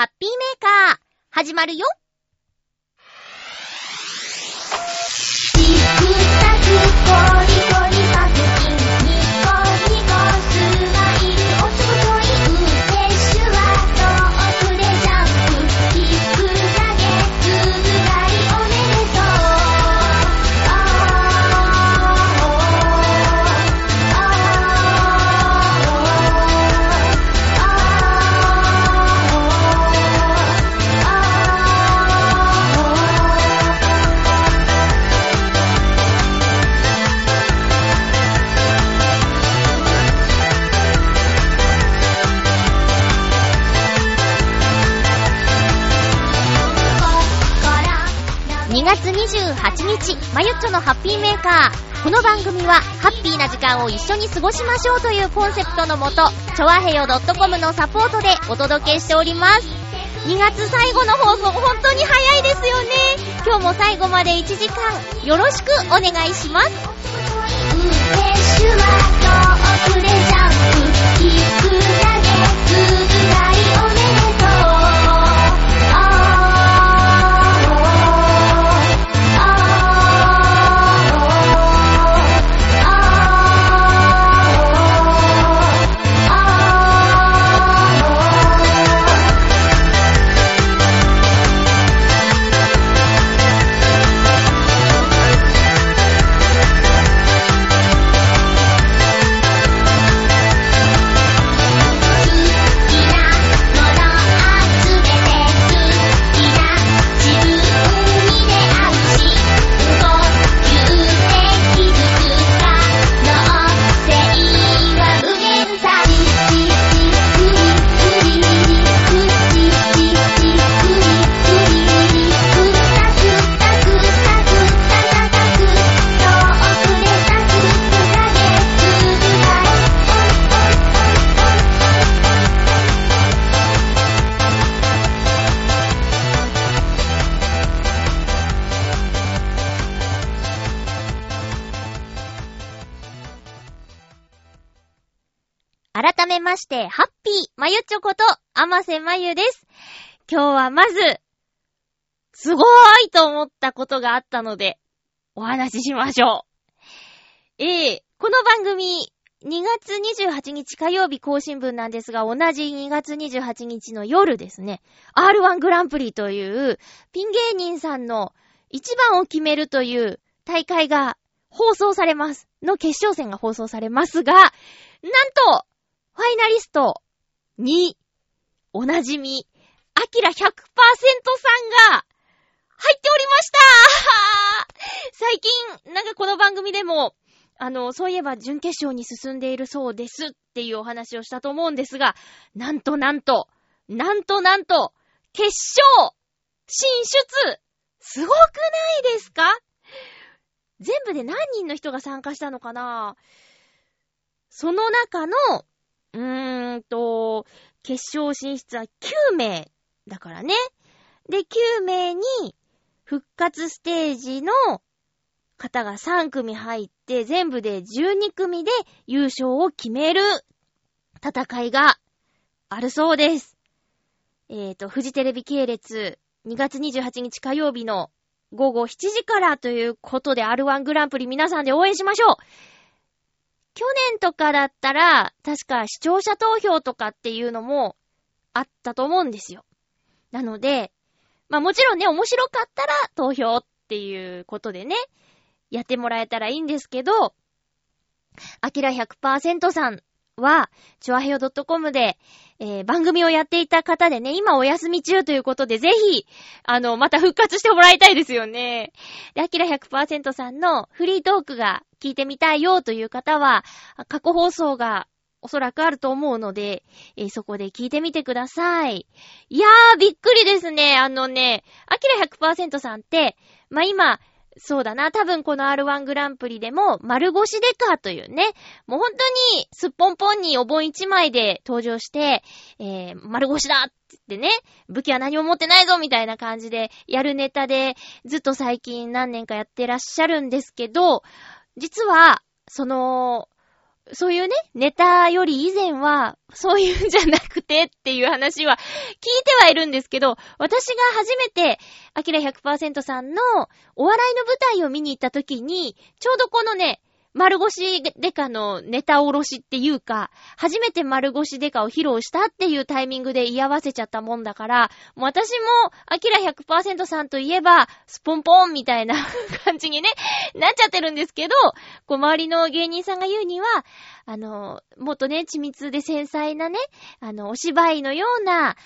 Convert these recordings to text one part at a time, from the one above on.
ハッピーメーカー、始まるよ。28日、まゆっちょのハッピーメーカー。この番組は、ハッピーな時間を一緒に過ごしましょうというコンセプトのもと、ちょわへよ .com のサポートでお届けしております。2月最後の放送、本当に早いですよね。今日も最後まで1時間、よろしくお願いします。して、ハッピーまゆちょこと、あませまゆです。今日はまず、すごーいと思ったことがあったので、お話ししましょう。ええこの番組、2月28日火曜日更新分なんですが、同じ2月28日の夜ですね、R1 グランプリという、ピン芸人さんの一番を決めるという大会が放送されます。の決勝戦が放送されますが、なんと、ファイナリストに、おなじみ、アキラ100%さんが、入っておりました。最近、なんかこの番組でも、あの、そういえば準決勝に進んでいるそうですっていうお話をしたと思うんですが、なんとなんと、なんとなんと、決勝進出すごくないですか？全部で何人の人が参加したのかな？その中の、うーんと、決勝進出は9名だからね。で、9名に、復活ステージの方が3組入って、全部で12組で優勝を決める戦いがあるそうです。えーと、フジテレビ系列2月28日火曜日の午後7時からということで R1 グランプリ皆さんで応援しましょう去年とかだったら、確か視聴者投票とかっていうのもあったと思うんですよ。なので、まあもちろんね、面白かったら投票っていうことでね、やってもらえたらいいんですけど、アキラ100%さんは、チョアヘヨ .com で、えー、番組をやっていた方でね、今お休み中ということで、ぜひ、あの、また復活してもらいたいですよね。で、アキラ100%さんのフリートークが聞いてみたいよという方は、過去放送がおそらくあると思うので、えーそこで聞いてみてください。いやー、びっくりですね。あのね、アキラ100%さんって、まあ、今、そうだな。多分この R1 グランプリでも、丸腰デカというね、もう本当にすっぽんぽんにお盆一枚で登場して、えー、丸腰だってね、武器は何も持ってないぞみたいな感じでやるネタで、ずっと最近何年かやってらっしゃるんですけど、実は、その、そういうね、ネタより以前は、そういうんじゃなくてっていう話は聞いてはいるんですけど、私が初めて、アキラ100%さんのお笑いの舞台を見に行った時に、ちょうどこのね、丸腰デカのネタおろしっていうか、初めて丸腰デカを披露したっていうタイミングで居合わせちゃったもんだから、もう私も、アキラ100%さんといえば、スポンポンみたいな 感じにね、なっちゃってるんですけど、こう周りの芸人さんが言うには、あの、もっとね、緻密で繊細なね、あの、お芝居のような、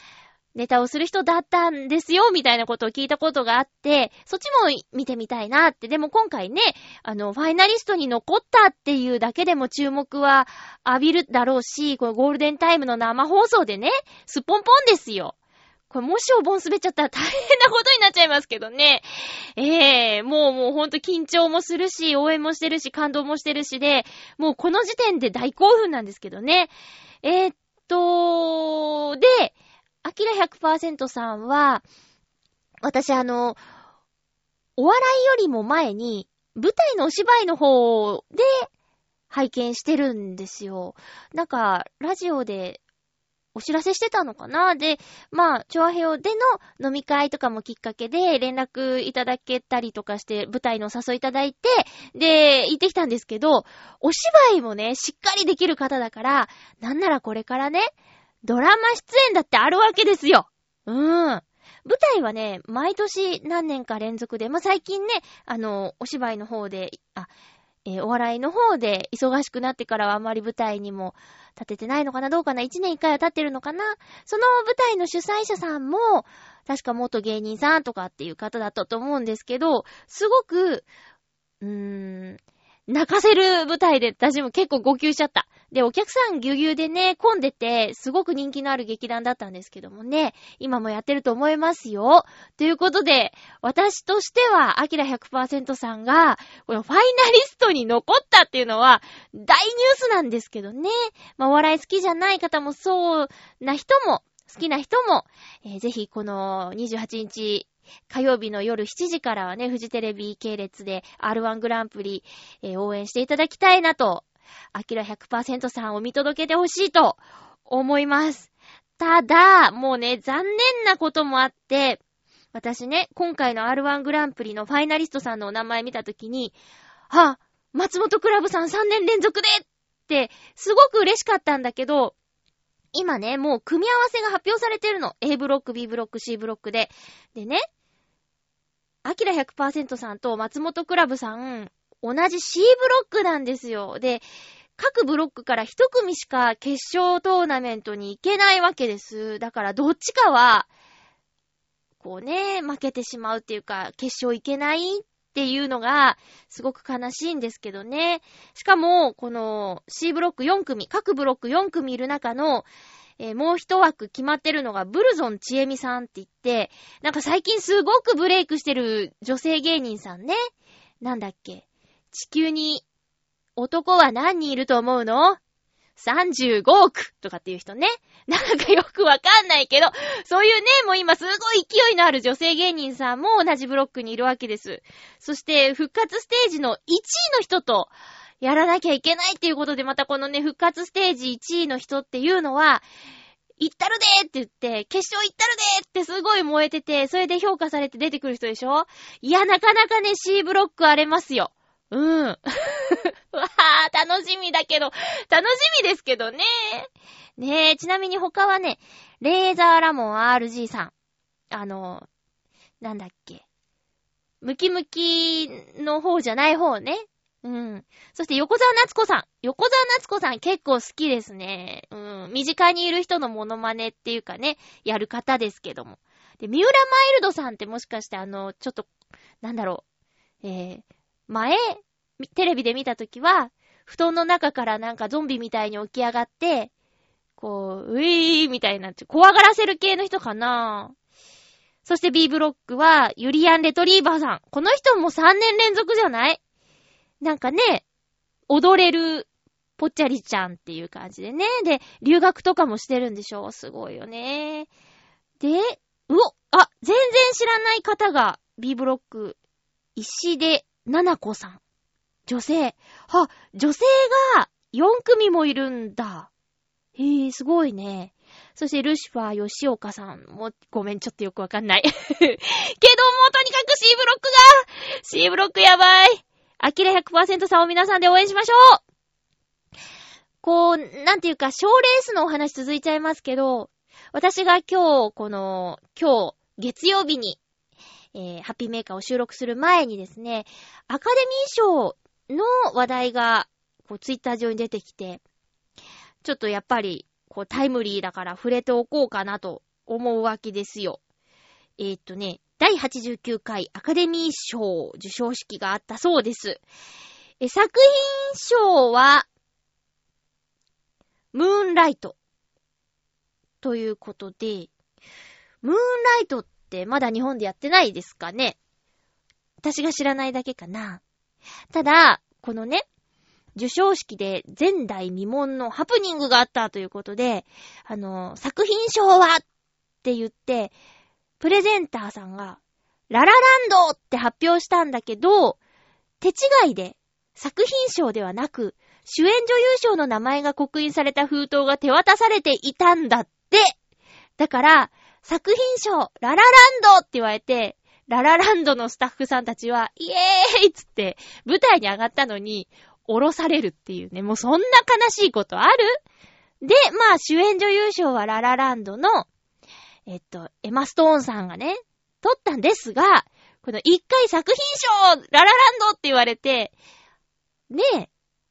ネタをする人だったんですよ、みたいなことを聞いたことがあって、そっちも見てみたいなって。でも今回ね、あの、ファイナリストに残ったっていうだけでも注目は浴びるだろうし、これゴールデンタイムの生放送でね、すっぽんぽんですよ。これもしお盆滑っちゃったら大変なことになっちゃいますけどね。ええもうもうほんと緊張もするし、応援もしてるし、感動もしてるしで、もうこの時点で大興奮なんですけどね。えーっと、で、アキラ100%さんは、私あの、お笑いよりも前に、舞台のお芝居の方で拝見してるんですよ。なんか、ラジオでお知らせしてたのかな？で、まあ、チョアヘオでの飲み会とかもきっかけで連絡いただけたりとかして、舞台のお誘いいただいて、で、行ってきたんですけど、お芝居もね、しっかりできる方だから、なんならこれからね、ドラマ出演だってあるわけですよ。うーん。舞台はね、毎年何年か連続で、まあ、最近ね、あの、お芝居の方で、あ、えーお笑いの方で忙しくなってからはあまり舞台にも立ててないのかなどうかな一年一回は立ってるのかなその舞台の主催者さんも、確か元芸人さんとかっていう方だったと思うんですけど、すごく、うーん、泣かせる舞台で私も結構号泣しちゃった。で、お客さんぎゅうぎゅでね、混んでて、すごく人気のある劇団だったんですけどもね、今もやってると思いますよ。ということで、私としては、アキラ100%さんが、このファイナリストに残ったっていうのは、大ニュースなんですけどね。まあ、お笑い好きじゃない方もそうな人も、好きな人も、えーぜひこの28日、火曜日の夜7時からはね、フジテレビ系列で R1 グランプリ、えー応援していただきたいなと、アキラ100%さんを見届けてほしいと思います。ただ、もうね、残念なこともあって、私ね、今回の R1 グランプリのファイナリストさんのお名前見たときに、あ、松本クラブさん3年連続でって、すごく嬉しかったんだけど、今ね、もう組み合わせが発表されてるの。A ブロック、B ブロック、C ブロックで。でね、アキラ100%さんと松本クラブさん、同じ C ブロックなんですよ。で、各ブロックから一組しか決勝トーナメントに行けないわけです。だからどっちかは、こうね、負けてしまうっていうか、決勝行けないっっていうのが、すごく悲しいんですけどね。しかも、この C ブロック4組、各ブロック4組いる中の、えーもう一枠決まってるのが、ブルゾンちえみさんって言って、なんか最近すごくブレイクしてる女性芸人さんね。なんだっけ。地球に男は何人いると思うの？?35 億とかっていう人ね。なんかよくわかんないけど、そういうね、もう今すごい勢いのある女性芸人さんも同じブロックにいるわけです。そして、復活ステージの1位の人と、やらなきゃいけないっていうことで、またこのね、復活ステージ1位の人っていうのは、行ったるでーって言って、決勝行ったるでーってすごい燃えてて、それで評価されて出てくる人でしょ？いや、なかなかね、C ブロック荒れますよ。うん。わあ、楽しみだけど、楽しみですけどね。ねえ、ちなみに他はね、レーザーラモン RG さん。あの、なんだっけ。ムキムキの方じゃない方ね。うん。そして横澤夏子さん。横澤夏子さん結構好きですね。うん。身近にいる人のモノマネっていうかね、やる方ですけども。で、三浦マイルドさんってもしかしてあの、ちょっと、なんだろう。えー、前、テレビで見たときは、布団の中からなんかゾンビみたいに起き上がって、こう、ウィーみたいにな、ちょ怖がらせる系の人かなそして B ブロックは、ユリアン・レトリーバーさん。この人も3年連続じゃない？なんかね、踊れる、ぽっちゃりちゃんっていう感じでね。で、留学とかもしてるんでしょうすごいよね。で、うおあ、全然知らない方が B ブロック、石出奈々子さん。女性。は、女性が4組もいるんだ。へえ、すごいね。そしてルシファー吉岡さんも、ごめん、ちょっとよくわかんない。けども、とにかく C ブロックが !C ブロックやばいアキラ100%さんを皆さんで応援しましょうこう、なんていうか、賞レースのお話続いちゃいますけど、私が今日、この、今日、月曜日に、えー、ハッピーメーカーを収録する前にですね、アカデミー賞の話題が、こう、ツイッター上に出てきて、ちょっとやっぱり、こう、タイムリーだから触れておこうかなと思うわけですよ。えー、っとね、第89回アカデミー賞受賞式があったそうです。え、作品賞は、ムーンライト。ということで、ムーンライトってまだ日本でやってないですかね？私が知らないだけかな。ただ、このね、受賞式で前代未聞のハプニングがあったということで、あの、作品賞はって言って、プレゼンターさんが、ララランドって発表したんだけど、手違いで作品賞ではなく、主演女優賞の名前が刻印された封筒が手渡されていたんだって。だから、作品賞、ララランドって言われて、ララランドのスタッフさんたちは、イエーイっつって舞台に上がったのに、降ろされるっていうね、もうそんな悲しいことある？で、まあ主演女優賞はララランドの、えっと、エマストーンさんがね、取ったんですが、この一回作品賞ララランドって言われて、ねえ、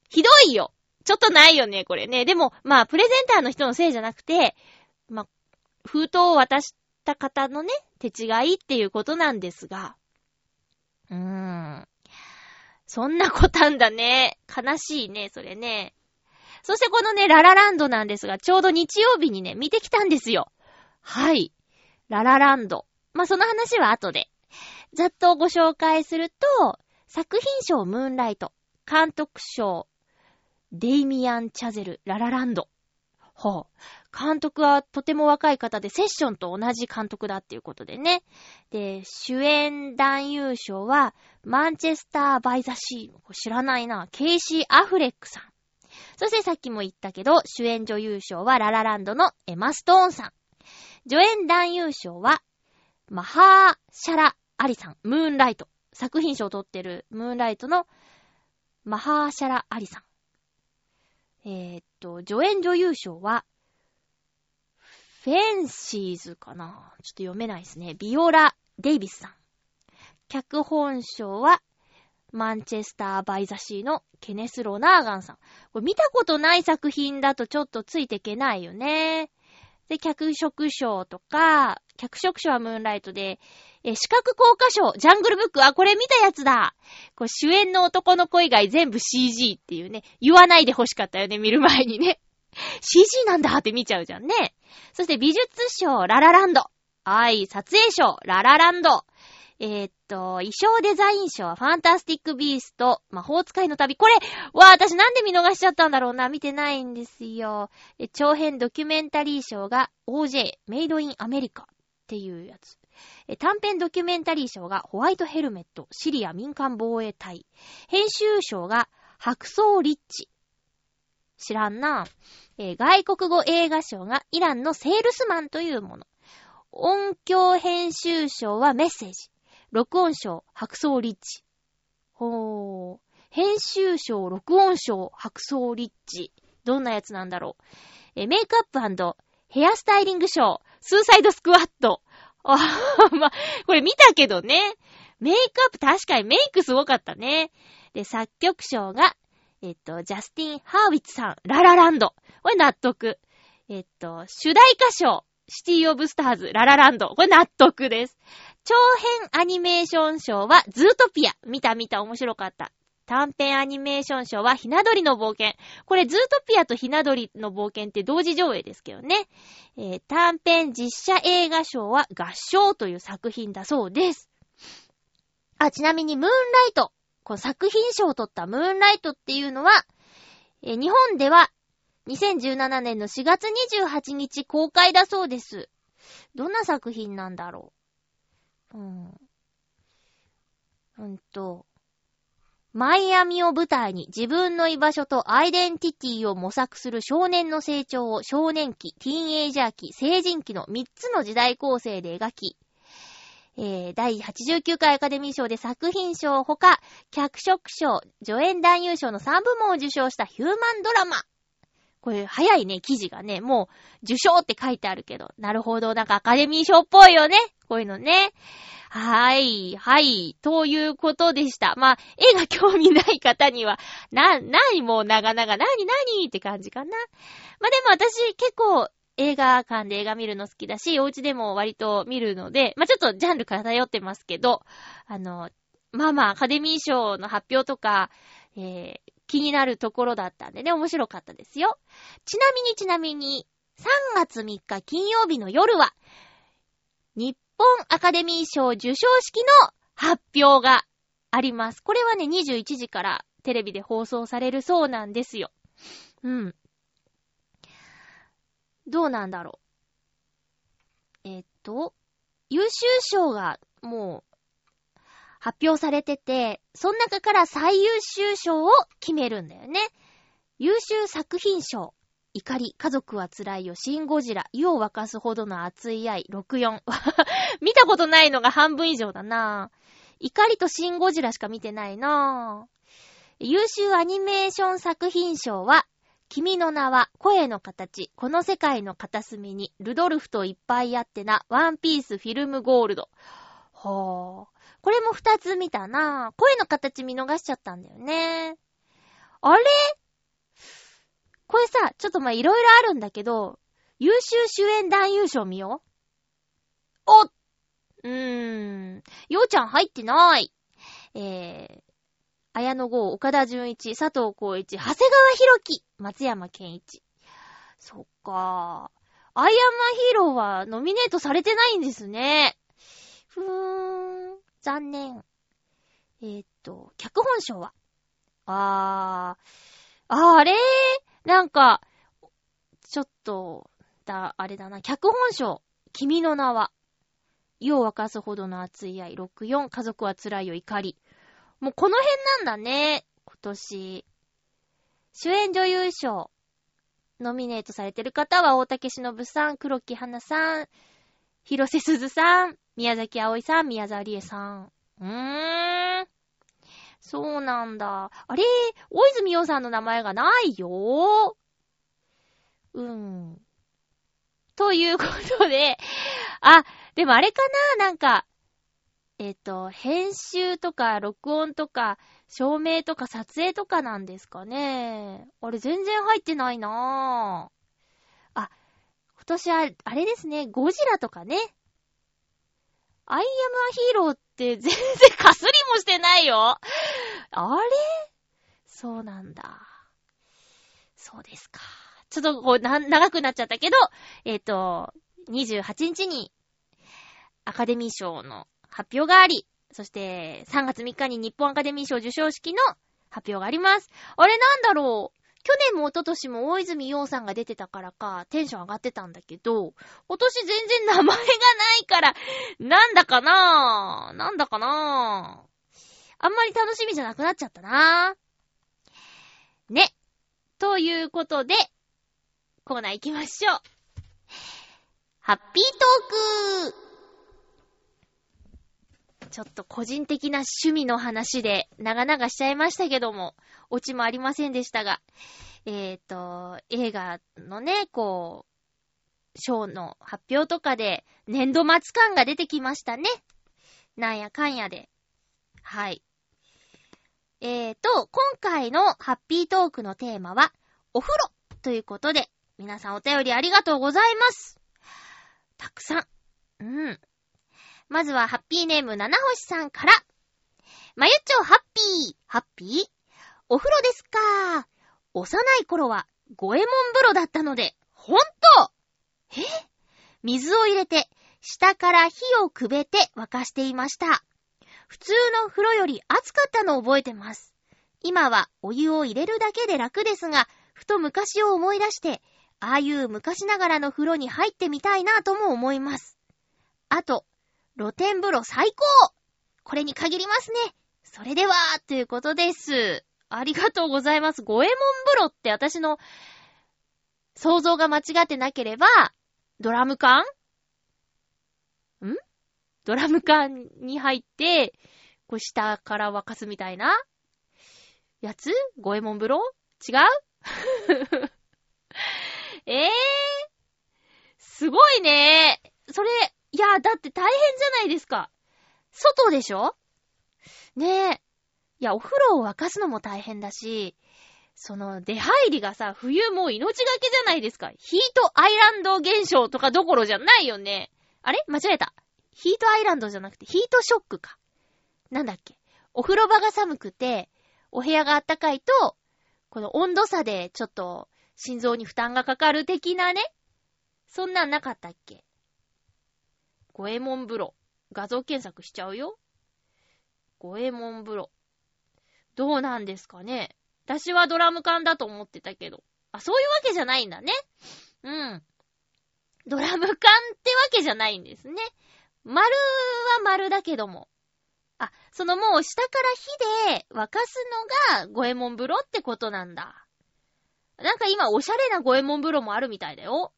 ひどいよ。ちょっとないよね、これね。でも、まあ、プレゼンターの人のせいじゃなくて、まあ、封筒を渡した方のね、手違いっていうことなんですが、うーん。そんなことなんだね。悲しいね、それね。そしてこのね、ララランドなんですが、ちょうど日曜日にね、見てきたんですよ。はい。ララランド。まあ、その話は後で。ざっとご紹介すると、作品賞ムーンライト、監督賞、デイミアン・チャゼル、ララランド。ほう。監督はとても若い方で、セッションと同じ監督だっていうことでね。で、主演男優賞は、マンチェスター・バイ・ザ・シー。知らないな。ケイシー・アフレックさん。そしてさっきも言ったけど、主演女優賞はララランドのエマ・ストーンさん。助演男優賞は、マハーシャラ・アリさん。ムーンライト。作品賞を取ってるムーンライトのマハーシャラ・アリさん。えー、っと、助演女優賞は、フェンシーズかな？ちょっと読めないですね。ビオラ・デイビスさん。脚本賞は、マンチェスター・バイザシーのケネス・ロナーガンさん。これ見たことない作品だとちょっとついていけないよね。で、脚色賞とか、脚色賞はムーンライトで、え、視覚効果賞、ジャングルブック、あ、これ見たやつだ。これ主演の男の子以外全部 CG っていうね、言わないで欲しかったよね、見る前にね。CG なんだって見ちゃうじゃんね。そして美術賞、ララランド。はい、撮影賞、ララランド。えー、っと、衣装デザイン賞ファンタスティックビースト、魔法使いの旅。これ、わ私なんで見逃しちゃったんだろうな。見てないんですよ。え長編ドキュメンタリー賞が OJ、メイドインアメリカっていうやつ。短編ドキュメンタリー賞がホワイトヘルメット、シリア民間防衛隊。編集賞が白装リッチ。知らんな。えー、外国語映画賞がイランのセールスマンというもの。音響編集賞はメッセージ。録音賞、白装リッチ。ほー。編集賞、録音賞、白装リッチ。どんなやつなんだろう。えメイクアップヘアスタイリング賞、スーサイドスクワッド。あ まこれ見たけどね。メイクアップ確かにメイクすごかったね。で、作曲賞が、えっと、ジャスティン・ハーウィッツさん、ララランド。これ納得。えっと、主題歌賞、シティ・オブ・スターズ、ララランド。これ納得です。長編アニメーション賞は、ズートピア。見た見た、面白かった。短編アニメーション賞は、ひな鳥の冒険。これ、ズートピアとひな鳥の冒険って同時上映ですけどね。えー、短編実写映画賞は、合唱という作品だそうです。あ、ちなみに、ムーンライト。この作品賞を取ったムーンライトっていうのは、えー、日本では2017年の4月28日公開だそうです。どんな作品なんだろう。うん。うんと、マイアミを舞台に自分の居場所とアイデンティティを模索する少年の成長を少年期、ティーンエイジャー期、成人期の3つの時代構成で描き、えー、第89回アカデミー賞で作品賞ほか、脚色賞、助演男優賞の3部門を受賞したヒューマンドラマ。これ、早いね、記事がね。もう、受賞って書いてあるけど。なるほど。なんかアカデミー賞っぽいよね。こういうのね。はい、はい、ということでした。まあ、絵が興味ない方には、な、なにもう長々、なになにって感じかな。まあでも私結構映画館で映画見るの好きだし、お家でも割と見るので、まあちょっとジャンル偏ってますけど、あの、まあまあアカデミー賞の発表とか、えー、気になるところだったんでね、面白かったですよ。ちなみにちなみに、3月3日金曜日の夜は、本アカデミー賞受賞式の発表があります。これはね、21時からテレビで放送されるそうなんですよ。うん。どうなんだろう。えっと、優秀賞がもう発表されてて、その中から最優秀賞を決めるんだよね。優秀作品賞。怒り、家族は辛いよ、シンゴジラ、湯を沸かすほどの熱い愛、64。見たことないのが半分以上だな怒りとシンゴジラしか見てないな優秀アニメーション作品賞は、君の名は、声の形、この世界の片隅に、ルドルフといっぱいあってな、ワンピースフィルムゴールド。ほー。これも二つ見たな声の形見逃しちゃったんだよね。あれ？これさ、ちょっとま、いろいろあるんだけど、優秀主演男優賞見よう。おうーん。ようちゃん入ってない。えー、綾野剛、岡田純一、佐藤浩一、長谷川博樹、松山健一。そっかー。アイアンマンヒーローはノミネートされてないんですね。ふーん。残念。えー、っと、脚本賞はあーあれーなんか、ちょっと、だ、あれだな、脚本賞、君の名は、湯を沸かすほどの熱い愛、64、家族は辛いよ、怒り。もうこの辺なんだね、今年。主演女優賞、ノミネートされてる方は、大竹しのぶさん、黒木花さん、広瀬すずさん、宮崎葵さん、宮沢りえさん。うーん。そうなんだ。あれ？大泉洋さんの名前がないようん。ということで、あ、でもあれかな？なんか、えっ、と、編集とか録音とか照明とか撮影とかなんですかね。あれ全然入ってないなぁ。あ、今年は、あれですね、ゴジラとかね。アイアムアヒーロー全然かすりもしてないよ。あれ？そうなんだ。そうですか。ちょっとこう、な、長くなっちゃったけど、えっ、ー、と、28日にアカデミー賞の発表があり、そして3月3日に日本アカデミー賞受賞式の発表があります。あれなんだろう？去年も一昨年も大泉洋さんが出てたからか、テンション上がってたんだけど、今年全然名前がないから、なんだかなぁなんだかなぁあんまり楽しみじゃなくなっちゃったなぁ。ね。ということで、コーナー行きましょう。ハッピートークちょっと個人的な趣味の話で長々しちゃいましたけども、オチもありませんでしたが、えっ、ー、と、映画のね、こう、賞の発表とかで年度末感が出てきましたね。なんやかんやで。はい。えーと、今回のハッピートークのテーマは、お風呂ということで、皆さんお便りありがとうございます。たくさん。うん。まずはハッピーネーム七星さんから。まゆっちょハッピー。ハッピー？お風呂ですか。幼い頃は、五右衛門風呂だったので、ほんとえ？水を入れて、下から火をくべて沸かしていました。普通の風呂より熱かったのを覚えてます。今はお湯を入れるだけで楽ですが、ふと昔を思い出して、ああいう昔ながらの風呂に入ってみたいなとも思います。あと、露天風呂最高これに限りますね。それでは、ということです。ありがとうございます。五右衛門風呂って私の想像が間違ってなければ、ドラム缶？ん？ドラム缶に入って、こう下から沸かすみたいな？やつ？五右衛門風呂？違う？え えー、すごいね。それ、いや、だって大変じゃないですか。外でしょ？ねえ。いや、お風呂を沸かすのも大変だし、その、出入りがさ、冬もう命がけじゃないですか。ヒートアイランド現象とかどころじゃないよね。あれ？間違えた。ヒートアイランドじゃなくて、ヒートショックか。なんだっけ？お風呂場が寒くて、お部屋が暖かいと、この温度差でちょっと心臓に負担がかかる的なね。そんなんなかったっけ？五右衛門風呂。画像検索しちゃうよ。五右衛門風呂。どうなんですかね私はドラム缶だと思ってたけど。あ、そういうわけじゃないんだね。うん。ドラム缶ってわけじゃないんですね。丸は丸だけども。あ、そのもう下から火で沸かすのが五右衛門風呂ってことなんだ。なんか今おしゃれな五右衛門風呂もあるみたいだよ。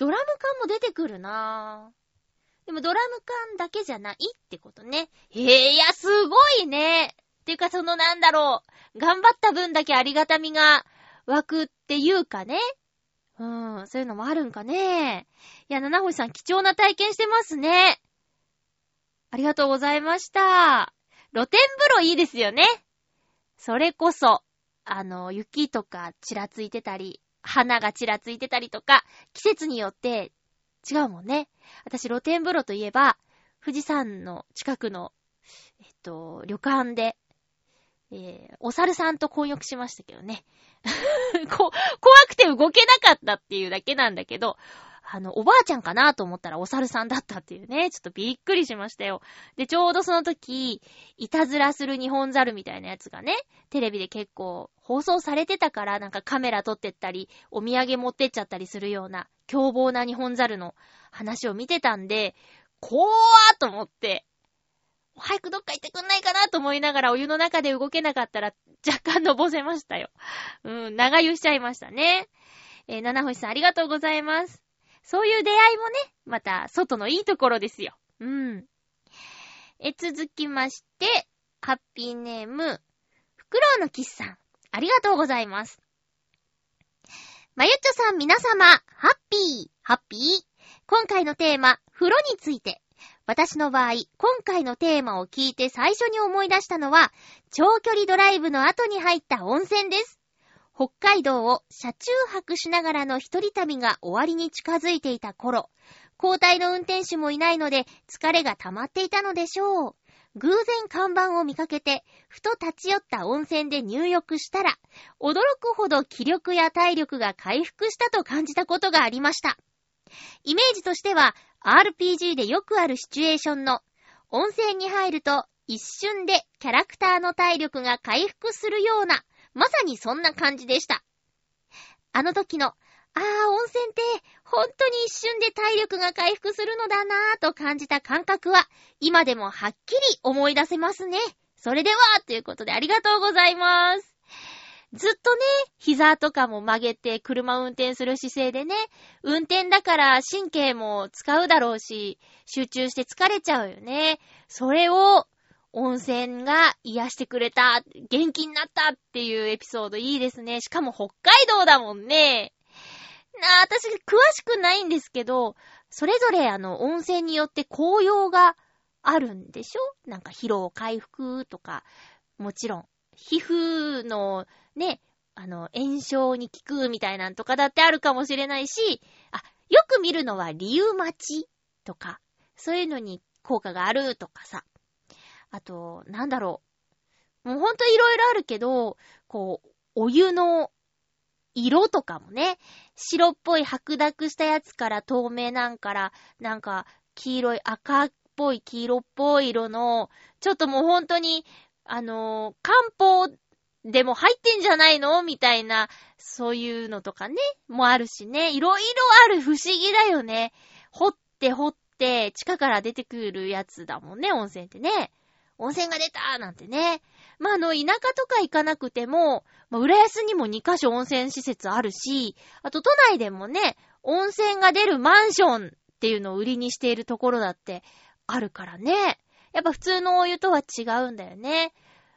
ドラム缶も出てくるなぁ。でもドラム缶だけじゃないってことね。へえ、いや、すごいね。っていうかそのなんだろう。頑張った分だけありがたみが湧くっていうかね。うん、そういうのもあるんかね。いや、七星さん貴重な体験してますね。ありがとうございました。露天風呂いいですよね。それこそ、あの、雪とかちらついてたり、花がちらついてたりとか、季節によって違うもんね。私露天風呂といえば、富士山の近くの、えっと、旅館で、えー、お猿さんと婚浴しましたけどね。こ、怖くて動けなかったっていうだけなんだけど、あの、おばあちゃんかなと思ったらお猿さんだったっていうね、ちょっとびっくりしましたよ。で、ちょうどその時、いたずらする日本猿みたいなやつがね、テレビで結構放送されてたから、なんかカメラ撮ってったり、お土産持ってっちゃったりするような凶暴な日本猿の話を見てたんで、怖ーと思って、早くどっか行ってくんないかなと思いながらお湯の中で動けなかったら若干のぼせましたよ。うん、長湯しちゃいましたね。えー、七星さんありがとうございます。そういう出会いもね、また外のいいところですよ。うん。え、続きまして、ハッピーネーム、フクロウのキスさん。ありがとうございます。まゆっちょさん皆様、ハッピー、ハッピー。今回のテーマ、風呂について。私の場合、今回のテーマを聞いて最初に思い出したのは、長距離ドライブの後に入った温泉です。北海道を車中泊しながらの一人旅が終わりに近づいていた頃、交代の運転手もいないので疲れが溜まっていたのでしょう。偶然看板を見かけて、ふと立ち寄った温泉で入浴したら、驚くほど気力や体力が回復したと感じたことがありました。イメージとしては、RPG でよくあるシチュエーションの、温泉に入ると一瞬でキャラクターの体力が回復するような、まさにそんな感じでした。あの時の、ああ、温泉って本当に一瞬で体力が回復するのだなぁと感じた感覚は、今でもはっきり思い出せますね。それでは、ということでありがとうございます。ずっとね、膝とかも曲げて車運転する姿勢でね、運転だから神経も使うだろうし、集中して疲れちゃうよね。それを温泉が癒してくれた、元気になったっていうエピソードいいですね。しかも北海道だもんね。なあ、私詳しくないんですけど、それぞれあの温泉によって紅葉があるんでしょ？なんか疲労回復とか、もちろん、皮膚のね、あの、炎症に効くみたいなんとかだってあるかもしれないし、あ、よく見るのは理由待ちとか、そういうのに効果があるとかさ。あと、なんだろう。もうほんといろいろあるけど、こう、お湯の色とかもね、白っぽい白濁したやつから透明なんから、なんか黄色い赤っぽい黄色っぽい色の、ちょっともうほんとに、あのー漢方でも入ってんじゃないのみたいな、そういうのとかね、もあるしね、いろいろある不思議だよね。掘って掘って、地下から出てくるやつだもんね、温泉ってね。温泉が出たなんてね。まあ、あの、田舎とか行かなくても、まあ、浦安にも2カ所温泉施設あるし、あと都内でもね、温泉が出るマンションっていうのを売りにしているところだってあるからね。やっぱ普通のお湯とは違うんだよね。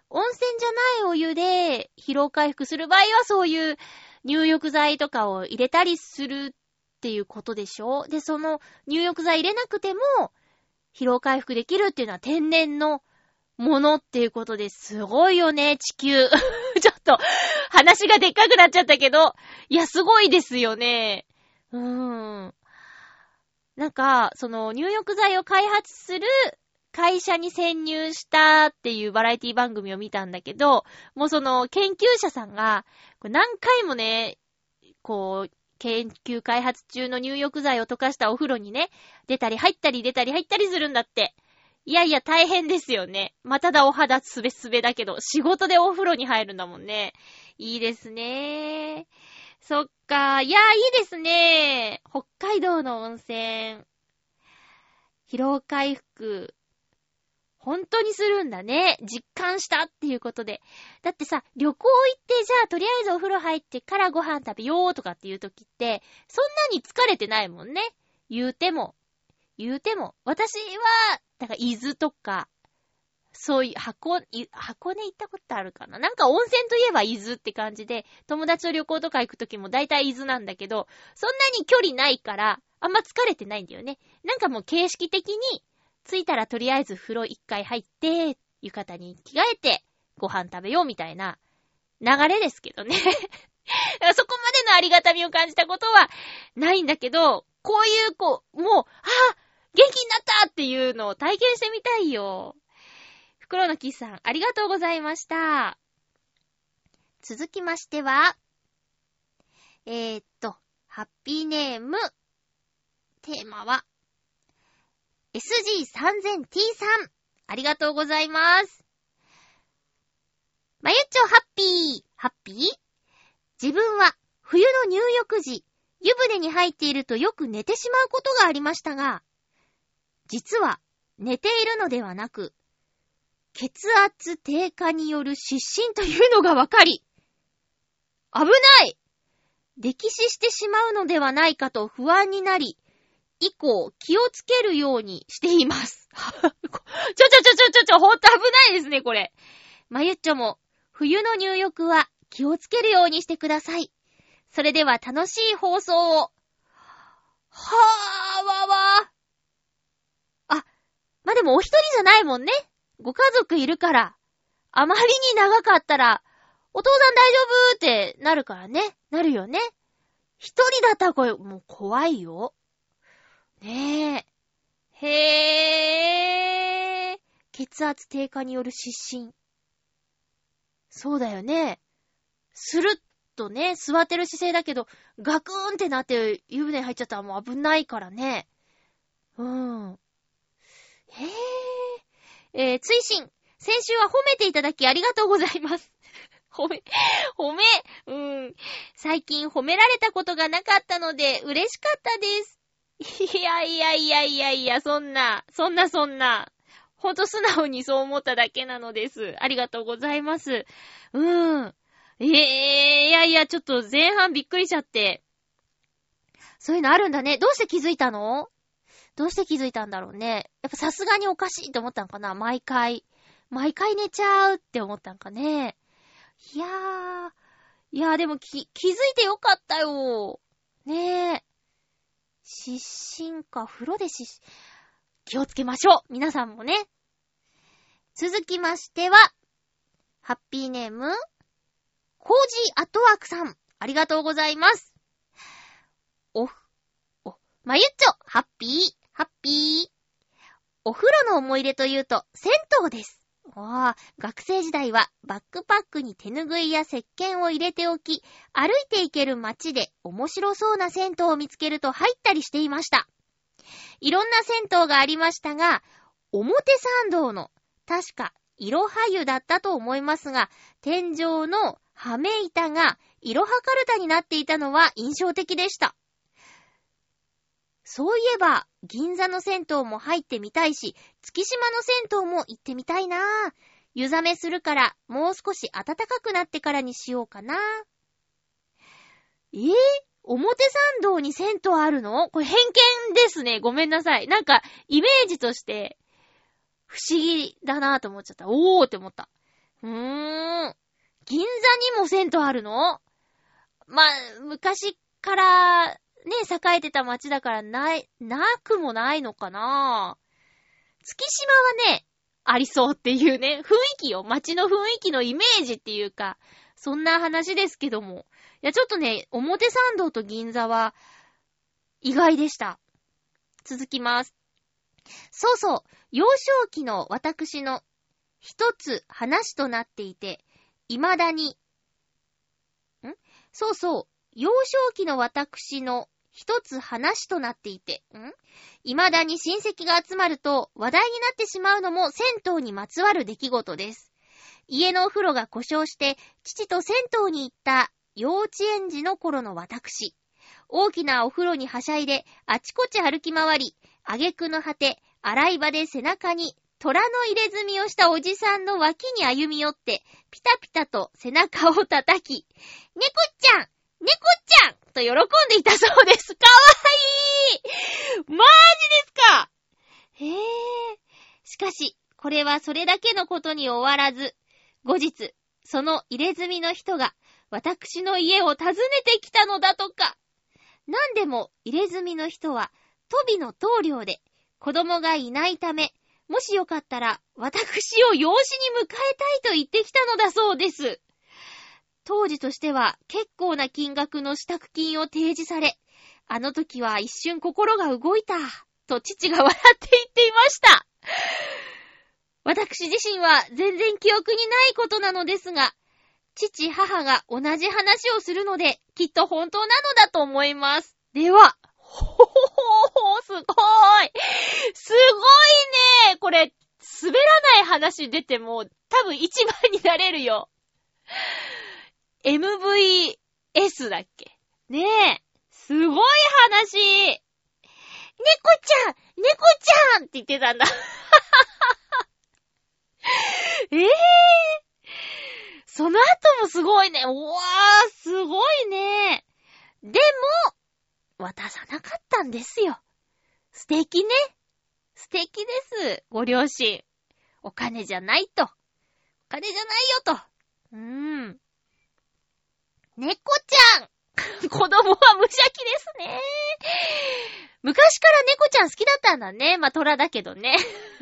温泉じゃないお湯で疲労回復する場合はそういう入浴剤とかを入れたりするっていうことでしょで、その入浴剤入れなくても疲労回復できるっていうのは天然のものっていうことですごいよね、地球。ちょっと話がでっかくなっちゃったけど、いや、すごいですよね。うーん。なんか、その入浴剤を開発する会社に潜入したっていうバラエティ番組を見たんだけど、もうその研究者さんが、何回もね、こう、研究開発中の入浴剤を溶かしたお風呂にね、出たり入ったり出たり入ったりするんだって。いやいや大変ですよね。まあ、ただお肌すべすべだけど、仕事でお風呂に入るんだもんね。いいですね。そっか。いや、いいですね。北海道の温泉。疲労回復。本当にするんだね。実感したっていうことで。だってさ、旅行行って、じゃあとりあえずお風呂入ってからご飯食べようとかっていう時って、そんなに疲れてないもんね。言うても。言うても。私は、だから伊豆とか、そういう、箱、箱根行ったことあるかな？なんか温泉といえば伊豆って感じで、友達と旅行とか行くときも大体伊豆なんだけど、そんなに距離ないから、あんま疲れてないんだよね。なんかもう形式的に、着いたらとりあえず風呂一回入って、浴衣に着替えて、ご飯食べようみたいな流れですけどね。そこまでのありがたみを感じたことはないんだけど、こういう、こう、もう、ああ元気になったっていうのを体験してみたいよ。袋のキスさん、ありがとうございました。続きましては、えー、っと、ハッピーネーム、テーマは、SG3000T さん、ありがとうございます。まゆっちょハッピー、ハッピー？自分は冬の入浴時、湯船に入っているとよく寝てしまうことがありましたが、実は寝ているのではなく、血圧低下による失神というのがわかり、危ない溺死してしまうのではないかと不安になり、以降気をつけるようにしています。ちょちょちょちょちょちょ、ほんと危ないですね、これ。まゆっちょも、冬の入浴は気をつけるようにしてください。それでは楽しい放送を。はぁわわ、まあ、でもお一人じゃないもんね。ご家族いるから。あまりに長かったら、お父さん大丈夫ってなるからね。なるよね。一人だったらこれ、もう怖いよ。ねえ。へー。血圧低下による失神。そうだよね。スルッとね、座ってる姿勢だけど、ガクーンってなって湯船入っちゃったらもう危ないからね。うん。へえ。えー、追伸。先週は褒めていただきありがとうございます。褒め、褒め、うん。最近褒められたことがなかったので嬉しかったです。いやいやいやいやいや、そんな、そんなそんな。ほんと素直にそう思っただけなのです。ありがとうございます。うん。ええいやいや、ちょっと前半びっくりしちゃって。そういうのあるんだね。どうして気づいたの？どうして気づいたんだろうね。やっぱさすがにおかしいって思ったんかな毎回。毎回寝ちゃうって思ったんかね。いやー。いやーでもき、気づいてよかったよ。ねえ。失神か、風呂で失神。気をつけましょう皆さんもね。続きましては、ハッピーネーム、コージーアットワークさん。ありがとうございます。お、お、まゆっちょ、ハッピー、ハッピー。お風呂の思い出というと、銭湯です。わあ、学生時代はバックパックに手ぬぐいや石鹸を入れておき、歩いて行ける街で面白そうな銭湯を見つけると入ったりしていました。いろんな銭湯がありましたが、表参道の、確か、いろは湯だったと思いますが、天井のはめ板がいろはカルタになっていたのは印象的でした。そういえば、銀座の銭湯も入ってみたいし、月島の銭湯も行ってみたいなぁ湯冷めするから、もう少し暖かくなってからにしようかな。えー、表参道に銭湯あるの？これ偏見ですね。ごめんなさい。なんか、イメージとして、不思議だなぁと思っちゃった。おーって思った。うーん。銀座にも銭湯あるの？まあ、昔から、ね栄えてた街だからない、なくもないのかな？月島はね、ありそうっていうね、雰囲気よ。街の雰囲気のイメージっていうか、そんな話ですけども。いや、ちょっとね、表参道と銀座は、意外でした。続きます。そうそう、幼少期の私の一つ話となっていて、未だに、ん？そうそう、幼少期の私の一つ話となっていて、ん？未だに親戚が集まると話題になってしまうのも銭湯にまつわる出来事です。家のお風呂が故障して、父と銭湯に行った幼稚園児の頃の私。大きなお風呂にはしゃいで、あちこち歩き回り、挙句の果て、洗い場で背中に虎の入れ墨をしたおじさんの脇に歩み寄って、ピタピタと背中を叩き、猫ちゃん猫ちゃんと喜んでいたそうです。かわいいマジですかへえ。しかし、これはそれだけのことに終わらず、後日、その入れ墨の人が、私の家を訪ねてきたのだとか。なんでも、入れ墨の人は、トビの棟梁で、子供がいないため、もしよかったら、私を養子に迎えたいと言ってきたのだそうです。当時としては結構な金額の支度金を提示され、あの時は一瞬心が動いた、と父が笑って言っていました。私自身は全然記憶にないことなのですが、父、母が同じ話をするので、きっと本当なのだと思います。では、ほほほほすごいすごいねこれ、滑らない話出ても、多分一番になれるよ。MVS だっけ？ねえ。すごい話猫ちゃん猫ちゃんって言ってたんだ。え えー、その後もすごいね。うわー、すごいね。でも、渡さなかったんですよ。素敵ね。素敵です。ご両親。お金じゃないと。お金じゃないよと。うーん。猫ちゃん 子供は無邪気ですね。昔から猫ちゃん好きだったんだね。まあ、虎だけどね。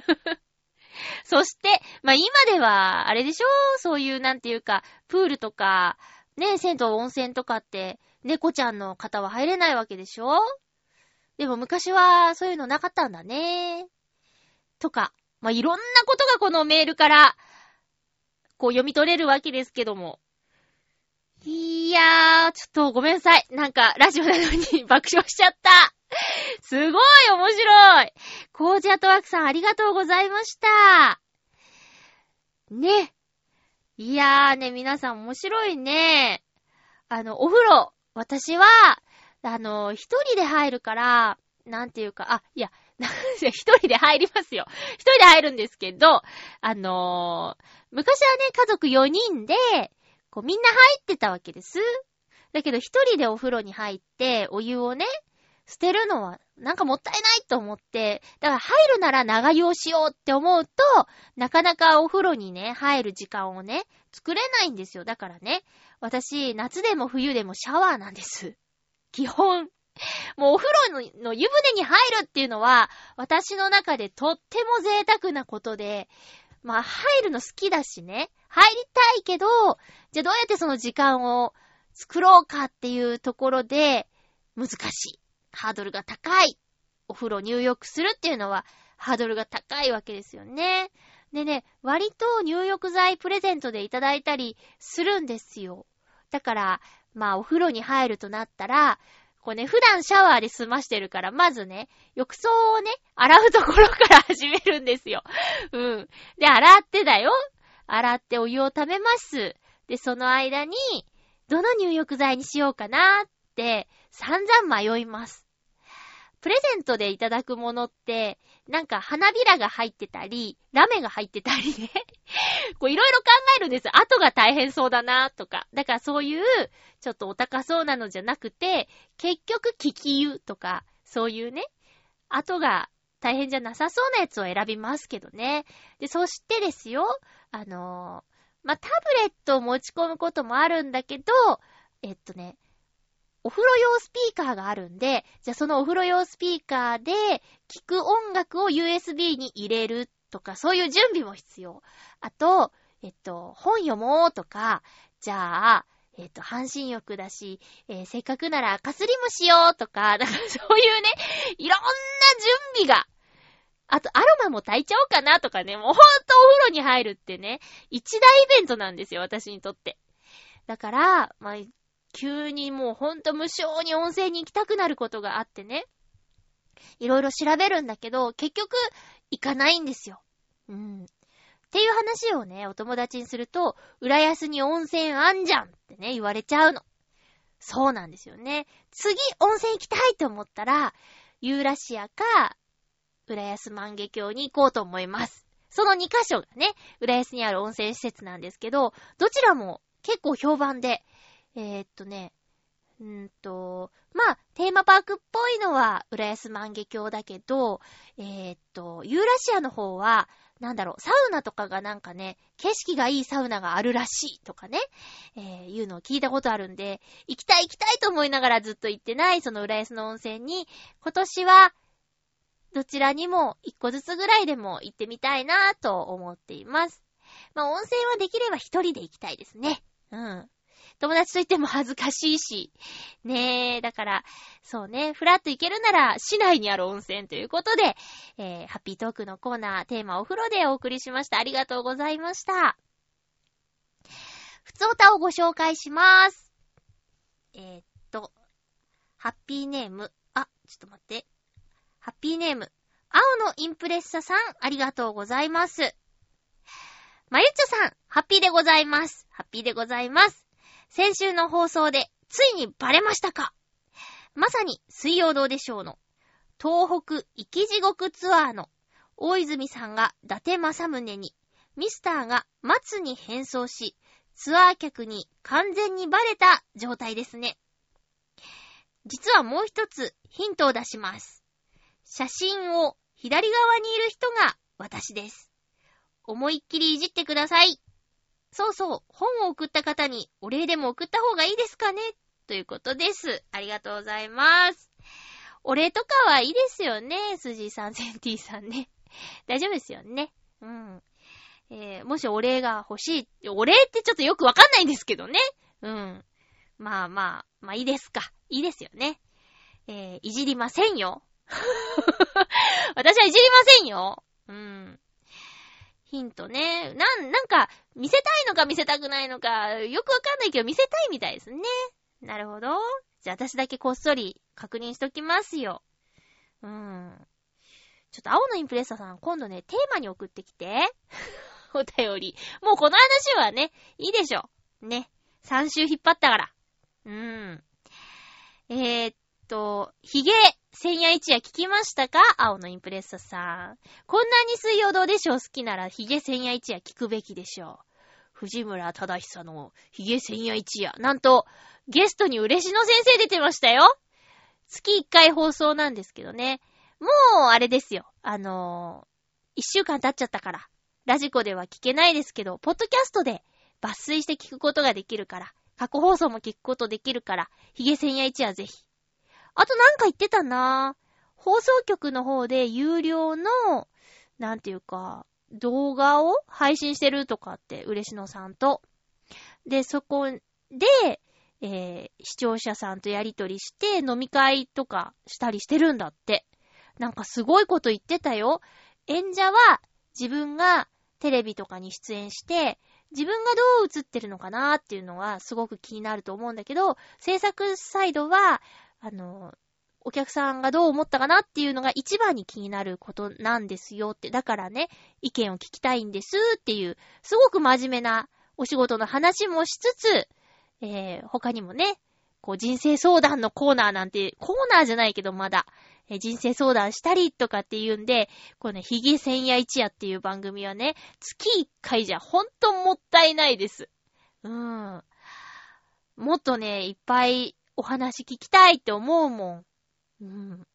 そして、まあ、今では、あれでしょそういう、なんていうか、プールとか、ね、銭湯温泉とかって、猫ちゃんの方は入れないわけでしょでも昔は、そういうのなかったんだね。とか、まあ、いろんなことがこのメールから、こう読み取れるわけですけども。いやー、ちょっとごめんなさい。なんか、ラジオなのに爆笑しちゃった。すごい面白い。コージアトワークさんありがとうございました。ね。いやーね、皆さん面白いね。あの、お風呂、私は、あの、一人で入るから、なんていうか、あ、いや、一人で入りますよ。一人で入るんですけど、あのー昔はね、家族4人で、こうみんな入ってたわけです。だけど一人でお風呂に入って、お湯をね、捨てるのはなんかもったいないと思って、だから入るなら長湯をしようって思うと、なかなかお風呂にね、入る時間をね、作れないんですよ。だからね、私、夏でも冬でもシャワーなんです。基本。もうお風呂のの湯船に入るっていうのは、私の中でとっても贅沢なことで、まあ入るの好きだしね、入りたいけど、じゃあどうやってその時間を作ろうかっていうところで、難しい。ハードルが高い。お風呂入浴するっていうのは、ハードルが高いわけですよね。でね、割と入浴剤プレゼントでいただいたりするんですよ。だから、まあお風呂に入るとなったら、こうね、普段シャワーで済ましてるから、まずね、浴槽をね、洗うところから始めるんですよ。うん。で、洗ってだよ。洗ってお湯を溜めます。で、その間に、どの入浴剤にしようかなって、散々迷います。プレゼントでいただくものって、なんか花びらが入ってたり、ラメが入ってたりね。こういろいろ考えるんです。後が大変そうだなとか。だからそういう、ちょっとお高そうなのじゃなくて、結局聞き湯とか、そういうね、後が大変じゃなさそうなやつを選びますけどね。で、そしてですよ、あのーまあ、タブレットを持ち込むこともあるんだけど、えっとね、お風呂用スピーカーがあるんで、じゃあそのお風呂用スピーカーで聞く音楽を USB に入れるとか、そういう準備も必要。あと、えっと、本読もうとか、じゃあ、えっと、半身浴だし、えーせっかくならかすりもしようとか、だから そういうね、いろんな準備が。あと、アロマも炊いちゃおうかなとかね、もうほんとお風呂に入るってね、一大イベントなんですよ、私にとって。だから、まあ、急にもうほんと無性に温泉に行きたくなることがあってね。いろいろ調べるんだけど、結局、行かないんですよ。うん。っていう話をね、お友達にすると、浦安に温泉あんじゃんってね、言われちゃうの。そうなんですよね。次、温泉行きたいと思ったら、ユーラシアか、浦安万華鏡に行こうと思います。その2カ所がね、浦安にある温泉施設なんですけど、どちらも結構評判で、えーっとね、うーと、まあ、テーマパークっぽいのは浦安万華鏡だけど、えーっと、ユーラシアの方は、なんだろう、サウナとかがなんかね、景色がいいサウナがあるらしいとかね、えー、いうのを聞いたことあるんで、行きたい行きたいと思いながらずっと行ってない、その浦安の温泉に、今年は、どちらにも一個ずつぐらいでも行ってみたいなと思っています。まあ、温泉はできれば一人で行きたいですね。うん。友達と行っても恥ずかしいし。ねえ、だから、そうね、フラッと行けるなら、市内にある温泉ということで、えー、ハッピートークのコーナー、テーマお風呂でお送りしました。ありがとうございました。ふつおたをご紹介しまーす。えー、っと、ハッピーネーム、あ、ちょっと待って。ハッピーネーム、青のインプレッサさん、ありがとうございます。まゆっちょさん、ハッピーでございます。ハッピーでございます。先週の放送で、ついにバレましたか？まさに、水曜どうでしょうの、東北生き地獄ツアーの、大泉さんが伊達正宗に、ミスターが松に変装し、ツアー客に完全にバレた状態ですね。実はもう一つヒントを出します。写真を左側にいる人が私です。思いっきりいじってください。そうそう、本を送った方にお礼でも送った方がいいですかね？ということです。ありがとうございます。お礼とかはいいですよね。スジーさん、センティさんね。大丈夫ですよね。うん。えー、もしお礼が欲しい。お礼ってちょっとよくわかんないんですけどね。うん。まあまあ、まあいいですか。いいですよね。えー、いじりませんよ。私はいじりませんよ。うん。ヒントね。なん、なんか、見せたいのか見せたくないのか、よくわかんないけど見せたいみたいですね。なるほど。じゃあ私だけこっそり確認しときますよ。うん。ちょっと青のインプレッサーさん、今度ね、テーマに送ってきて。お便り。もうこの話はね、いいでしょ。ね。3週引っ張ったから。うん。えー、っと、ヒゲ、千夜一夜聞きましたか？青のインプレッサさん。こんなに水曜どうでしょう？好きならヒゲ千夜一夜聞くべきでしょう。藤村忠久のヒゲ千夜一夜。なんと、ゲストに嬉野先生出てましたよ。月1回放送なんですけどね。もう、あれですよ。あのー、1週間経っちゃったから。ラジコでは聞けないですけど、ポッドキャストで抜粋して聞くことができるから、過去放送も聞くことできるから、ヒゲ千夜一夜ぜひ。あとなんか言ってたな放送局の方で有料の、なんていうか、動画を配信してるとかって、嬉野さんと。で、そこで、えー、視聴者さんとやりとりして飲み会とかしたりしてるんだって。なんかすごいこと言ってたよ。演者は自分がテレビとかに出演して、自分がどう映ってるのかなっていうのはすごく気になると思うんだけど、制作サイドは、あの、お客さんがどう思ったかなっていうのが一番に気になることなんですよって。だからね、意見を聞きたいんですっていう、すごく真面目なお仕事の話もしつつ、えー、他にもね、こう人生相談のコーナーなんて、コーナーじゃないけどまだ、え人生相談したりとかっていうんで、こうね、ヒゲ千夜一夜っていう番組はね、月1回じゃほんともったいないです。うーん。もっとね、いっぱいお話聞きたいって思うもん。うん。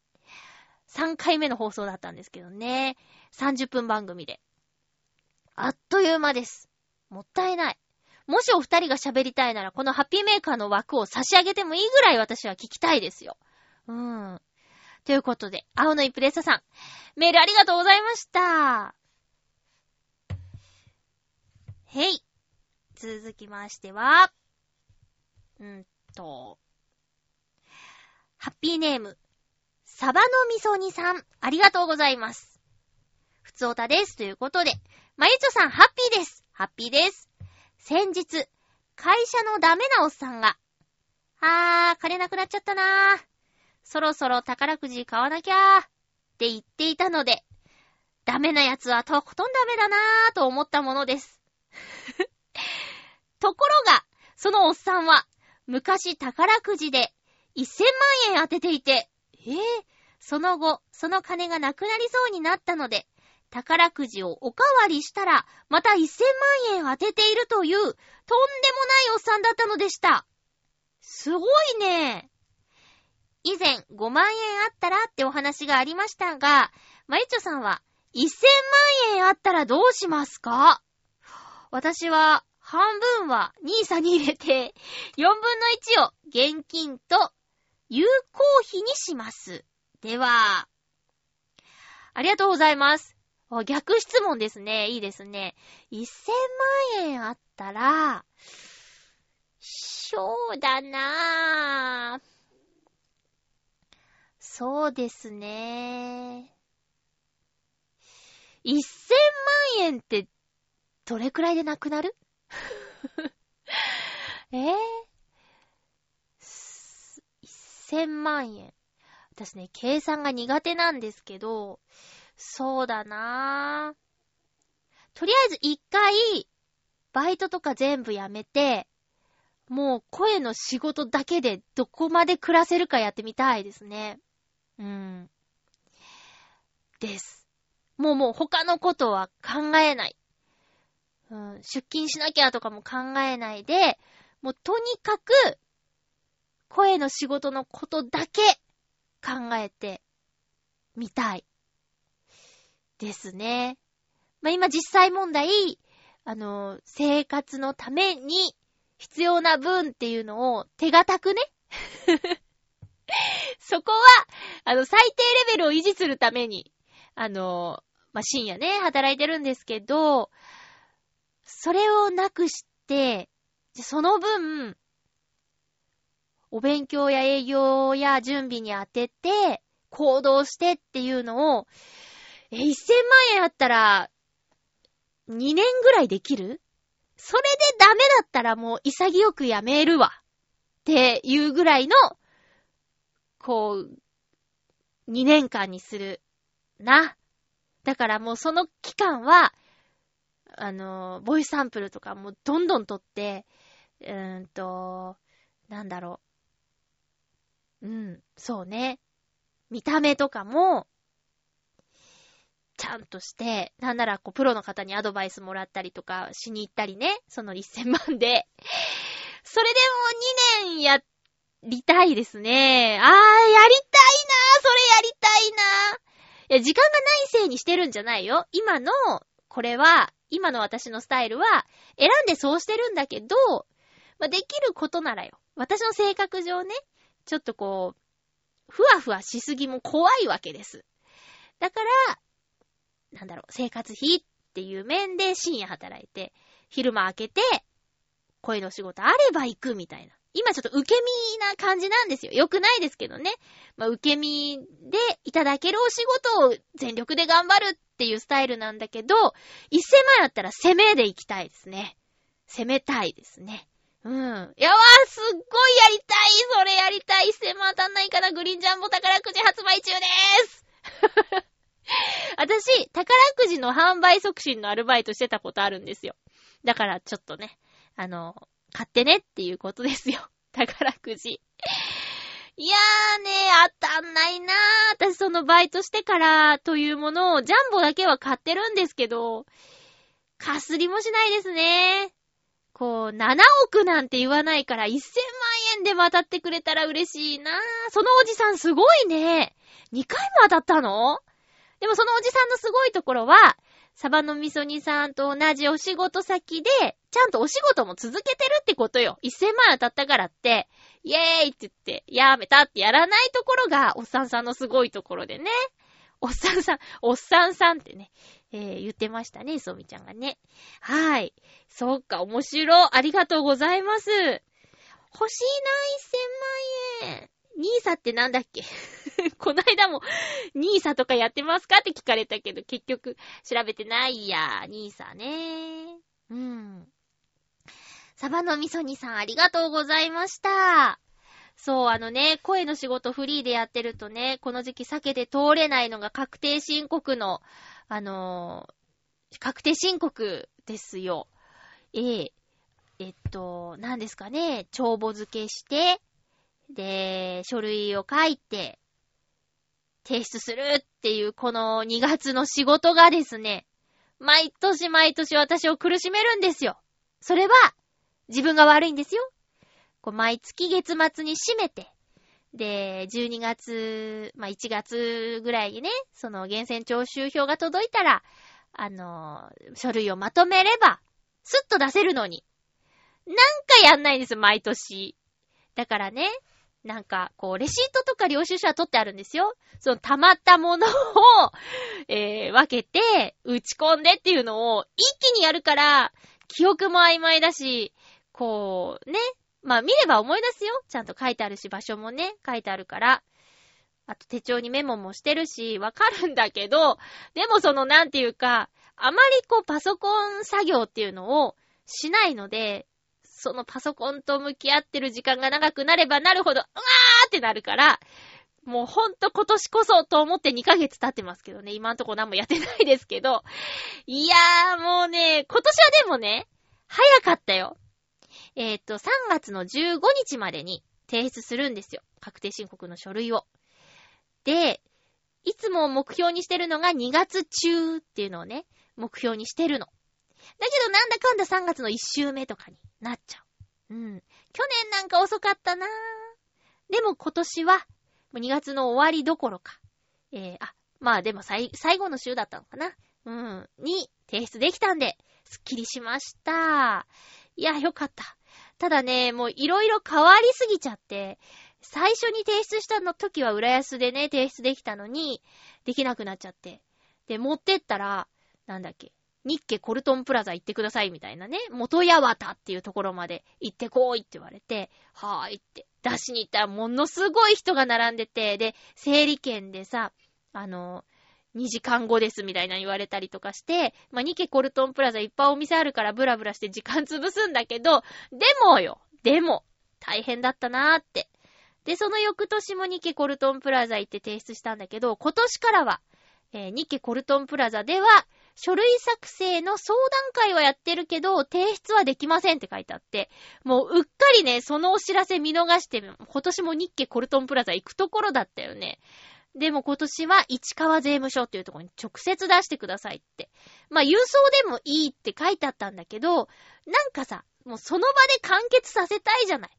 3回目の放送だったんですけどね。30分番組で。あっという間です。もったいない。もしお二人が喋りたいなら、このハッピーメーカーの枠を差し上げてもいいぐらい私は聞きたいですよ。うん。ということで、青のイプレッサさん、メールありがとうございました。へい。続きましては、うんと、ハッピーネーム、サバのみそ煮さん、ありがとうございます。ふつおたです。ということで、まゆちょさん、ハッピーです。ハッピーです。先日、会社のダメなおっさんが、あー、金なくなっちゃったなー。そろそろ宝くじ買わなきゃー。って言っていたので、ダメなやつはとことんダメだなーと思ったものです。ところが、そのおっさんは、昔宝くじで1000万円当てていて、えー、その後、その金がなくなりそうになったので、宝くじをおかわりしたら、また1000万円当てているという、とんでもないおっさんだったのでした。すごいね。以前、5万円あったらってお話がありましたが、まゆちょさんは、1000万円あったらどうしますか？私は、半分はニーサに入れて、4分の1を現金と有効費にします。では、ありがとうございます。逆質問ですね。いいですね。1000万円あったら、そうだなぁ。そうですね。1000万円って、どれくらいでなくなる？えぇ、1000万円。私ね、計算が苦手なんですけど、そうだなぁ。とりあえず一回、バイトとか全部やめて、もう声の仕事だけでどこまで暮らせるかやってみたいですね。うん。です。もうもう他のことは考えない。うん、出勤しなきゃとかも考えないで、もうとにかく、声の仕事のことだけ考えてみたい。ですね。まあ、今実際問題、あの、生活のために必要な分っていうのを手堅くね。そこは、あの、最低レベルを維持するために、あの、まあ、深夜ね、働いてるんですけど、それをなくして、その分、お勉強や営業や準備に当てて、行動してっていうのを、え、1000万円あったら、2年ぐらいできる？それでダメだったらもう潔くやめるわ。っていうぐらいの、こう、2年間にする。な。だからもうその期間は、あの、ボイスサンプルとかもどんどん取って、うーんと、なんだろうう。ん、そうね。見た目とかも、ちゃんとして、なんならこう、プロの方にアドバイスもらったりとかしに行ったりね、その1000万で。それでも2年やりたいですね。あー、やりたいなそれやりたいないや、時間がないせいにしてるんじゃないよ。今の、これは、今の私のスタイルは、選んでそうしてるんだけど、まあ、できることならよ。私の性格上ね、ちょっとこう、ふわふわしすぎも怖いわけです。だから、なんだろう、生活費っていう面で深夜働いて、昼間開けて、声の仕事あれば行くみたいな。今ちょっと受け身な感じなんですよ。よくないですけどね。まあ、受け身でいただけるお仕事を全力で頑張るっていうスタイルなんだけど、1000万あったら攻めで行きたいですね。攻めたいですね。うん。いやわー、すっごいやりたいそれやりたい !1000 万当たんないからグリーンジャンボ宝くじ発売中でーす 私、宝くじの販売促進のアルバイトしてたことあるんですよ。だからちょっとね、あの、買ってねっていうことですよ。宝くじ。いやーね、当たんないなー。私そのバイトしてからというものを、ジャンボだけは買ってるんですけど、かすりもしないですね。こう、7億なんて言わないから1000万円でも当たってくれたら嬉しいなぁそのおじさんすごいね。2回も当たったの？でもそのおじさんのすごいところは、サバの味噌煮さんと同じお仕事先で、ちゃんとお仕事も続けてるってことよ。1000万当たったからって、イエーイって言って、やめたってやらないところが、おっさんさんのすごいところでね。おっさんさん、おっさんさんってね、えー、言ってましたね、そうみちゃんがね。はい。そっか、面白。ありがとうございます。欲しいな、1000万円。ニーサってなんだっけ？こないだも、ニーサとかやってますか？って聞かれたけど、結局、調べてないや。ニーサね。うん。サバの味噌煮さん、ありがとうございました。そう、あのね、声の仕事フリーでやってるとね、この時期避けて通れないのが確定申告の、あのー、確定申告ですよ。えええっと、何ですかね、帳簿付けして、で、書類を書いて、提出するっていうこの2月の仕事がですね、毎年毎年私を苦しめるんですよ。それは、自分が悪いんですよ。こう毎月月末に締めて、で、12月、まあ、1月ぐらいにね、その厳選徴収票が届いたら、あの書類をまとめれば、スッと出せるのに。なんかやんないんです、毎年。だからね、なんか、こう、レシートとか領収書は取ってあるんですよ。その溜まったものを、えー、分けて、打ち込んでっていうのを一気にやるから、記憶も曖昧だし、こう、ね。まあ見れば思い出すよ。ちゃんと書いてあるし、場所もね、書いてあるから。あと手帳にメモもしてるし、わかるんだけど、でもそのなんていうか、あまりこうパソコン作業っていうのをしないので、そのパソコンと向き合ってる時間が長くなればなるほど、うわーってなるから、もうほんと今年こそと思って2ヶ月経ってますけどね。今んとこ何もやってないですけど。いやーもうね、今年はでもね、早かったよ。えっ、と、3月の15日までに提出するんですよ。確定申告の書類を。で、いつも目標にしてるのが2月中っていうのをね、目標にしてるの。だけどなんだかんだ3月の1週目とかになっちゃう。うん。去年なんか遅かったなぁ。でも今年は、2月の終わりどころか。えー、あ、まあでも最、最後の週だったのかな。うん。に提出できたんで、すっきりしました。いや、よかった。ただね、もういろいろ変わりすぎちゃって、最初に提出したの時は浦安でね、提出できたのに、できなくなっちゃって。で、持ってったら、なんだっけ、日家コルトンプラザ行ってくださいみたいなね、元八幡っていうところまで行ってこいって言われて、はーいって出しに行ったらものすごい人が並んでて、で、整理券でさ、あの、2時間後ですみたいな言われたりとかして、まあ、ニケコルトンプラザいっぱいお店あるからブラブラして時間潰すんだけど、でもよ、でも、大変だったなーって。で、その翌年もニケコルトンプラザ行って提出したんだけど、今年からは、えー、ニケコルトンプラザでは、書類作成の相談会はやってるけど、提出はできませんって書いてあって、もううっかりね、そのお知らせ見逃して、今年も日系コルトンプラザ行くところだったよね。でも今年は市川税務署っていうところに直接出してくださいって。まあ郵送でもいいって書いてあったんだけど、なんかさ、もうその場で完結させたいじゃない。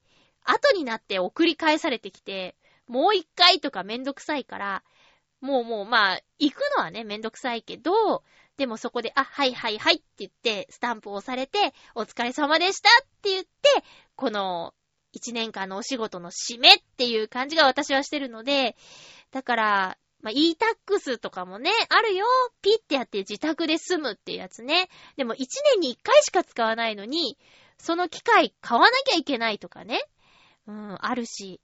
後になって送り返されてきて、もう一回とかめんどくさいから、もうもうまあ、行くのはね、めんどくさいけど、でもそこで、あ、はいはいはいって言って、スタンプを押されて、お疲れ様でしたって言って、この、一年間のお仕事の締めっていう感じが私はしてるので、だから、まあ、e-tax とかもね、あるよ。ピッてやって自宅で済むっていうやつね。でも一年に一回しか使わないのに、その機械買わなきゃいけないとかね。うん、あるし。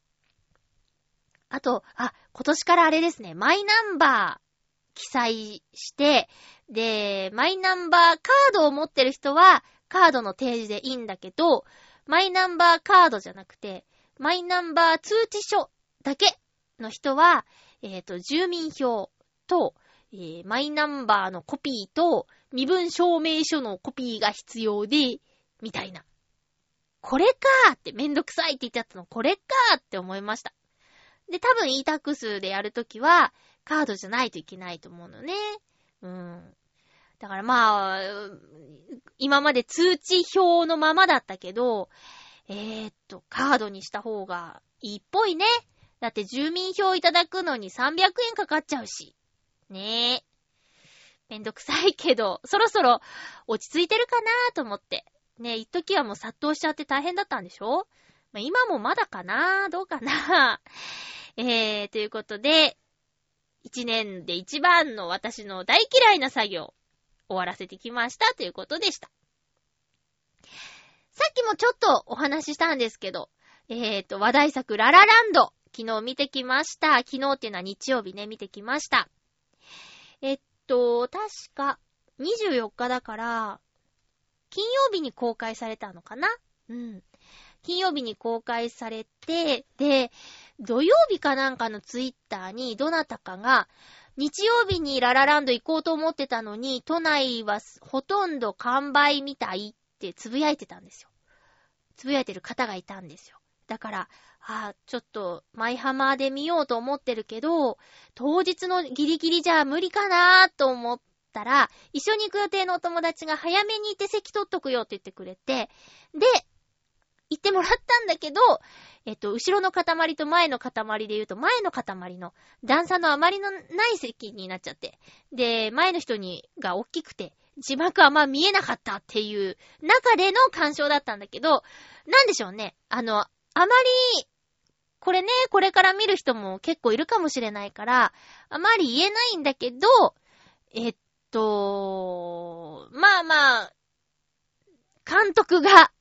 あと、あ、今年からあれですね、マイナンバー記載して、で、マイナンバーカードを持ってる人は、カードの提示でいいんだけど、マイナンバーカードじゃなくて、マイナンバー通知書だけの人は、えっ、ー、と、住民票と、えー、マイナンバーのコピーと、身分証明書のコピーが必要で、みたいな。これかーってめんどくさいって言ってあったの、これかーって思いました。で、多分 e-tax でやるときは、カードじゃないといけないと思うのね。うん。だからまあ、今まで通知表のままだったけど、えー、っと、カードにした方がいいっぽいね。だって住民票いただくのに300円かかっちゃうし。ねえ。めんどくさいけど、そろそろ落ち着いてるかなと思って。ねえ、一時はもう殺到しちゃって大変だったんでしょ？まあ、今もまだかな？どうかな？えー、ということで、一年で一番の私の大嫌いな作業、終わらせてきましたということでした。さっきもちょっとお話ししたんですけど、えーと、話題作ララランド、昨日見てきました。昨日っていうのは日曜日ね、見てきました。えっと、確か、24日だから、金曜日に公開されたのかな？うん。金曜日に公開されて、で、土曜日かなんかのツイッターにどなたかが、日曜日にララランド行こうと思ってたのに、都内はほとんど完売みたいってつぶやいてたんですよ。つぶやいてる方がいたんですよ。だから、ああ、ちょっと、マイハマーで見ようと思ってるけど、当日のギリギリじゃ無理かなーと思ったら、一緒に行く予定のお友達が早めに行って席取っとくよって言ってくれて、で、行ってもらったんだけど、えっと、後ろの塊と前の塊で言うと、前の塊の段差のあまりのない席になっちゃって、で、前の人にが大きくて、字幕あんま見えなかったっていう中での干渉だったんだけど、なんでしょうね。あの、あまり、これね、これから見る人も結構いるかもしれないから、あまり言えないんだけど、えっと、まあまあ、監督が、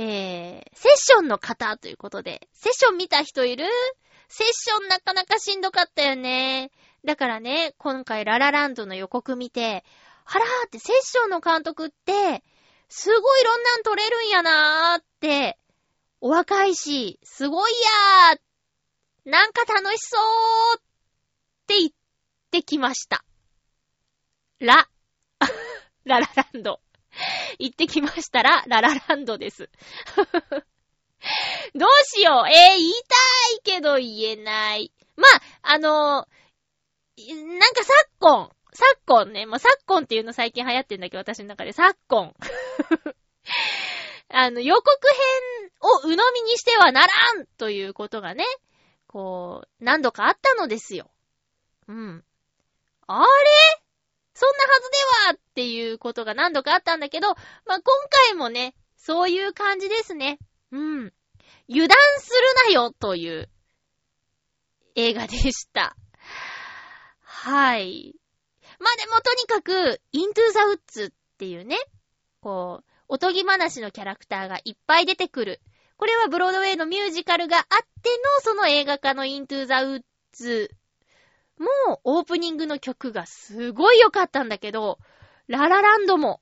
えー、セッションの方ということで、セッション見た人いる？セッションなかなかしんどかったよね。だからね、今回ララランドの予告見て、はらーってセッションの監督って、すごいいろんなん撮れるんやなーって、お若いし、すごいやーなんか楽しそうって言ってきました。ラ。ララランド。行ってきましたら、ララランドです。どうしよう。えー、言いたいけど言えない。まあ、あのーなんか昨今、昨今ね、まあ、昨今っていうの最近流行ってんだけど、私の中で昨今。あの、予告編を鵜呑みにしてはならんということがね、こう、何度かあったのですよ。うん。あれ？そんなはずではっていうことが何度かあったんだけど、まあ、今回もね、そういう感じですね。うん。油断するなよという映画でした。はい。まあ、でもとにかく、イントゥーザウッズっていうね、こう、おとぎ話のキャラクターがいっぱい出てくる。これはブロードウェイのミュージカルがあっての、その映画化のイントゥーザウッズもうオープニングの曲がすごい良かったんだけど、ララランドも、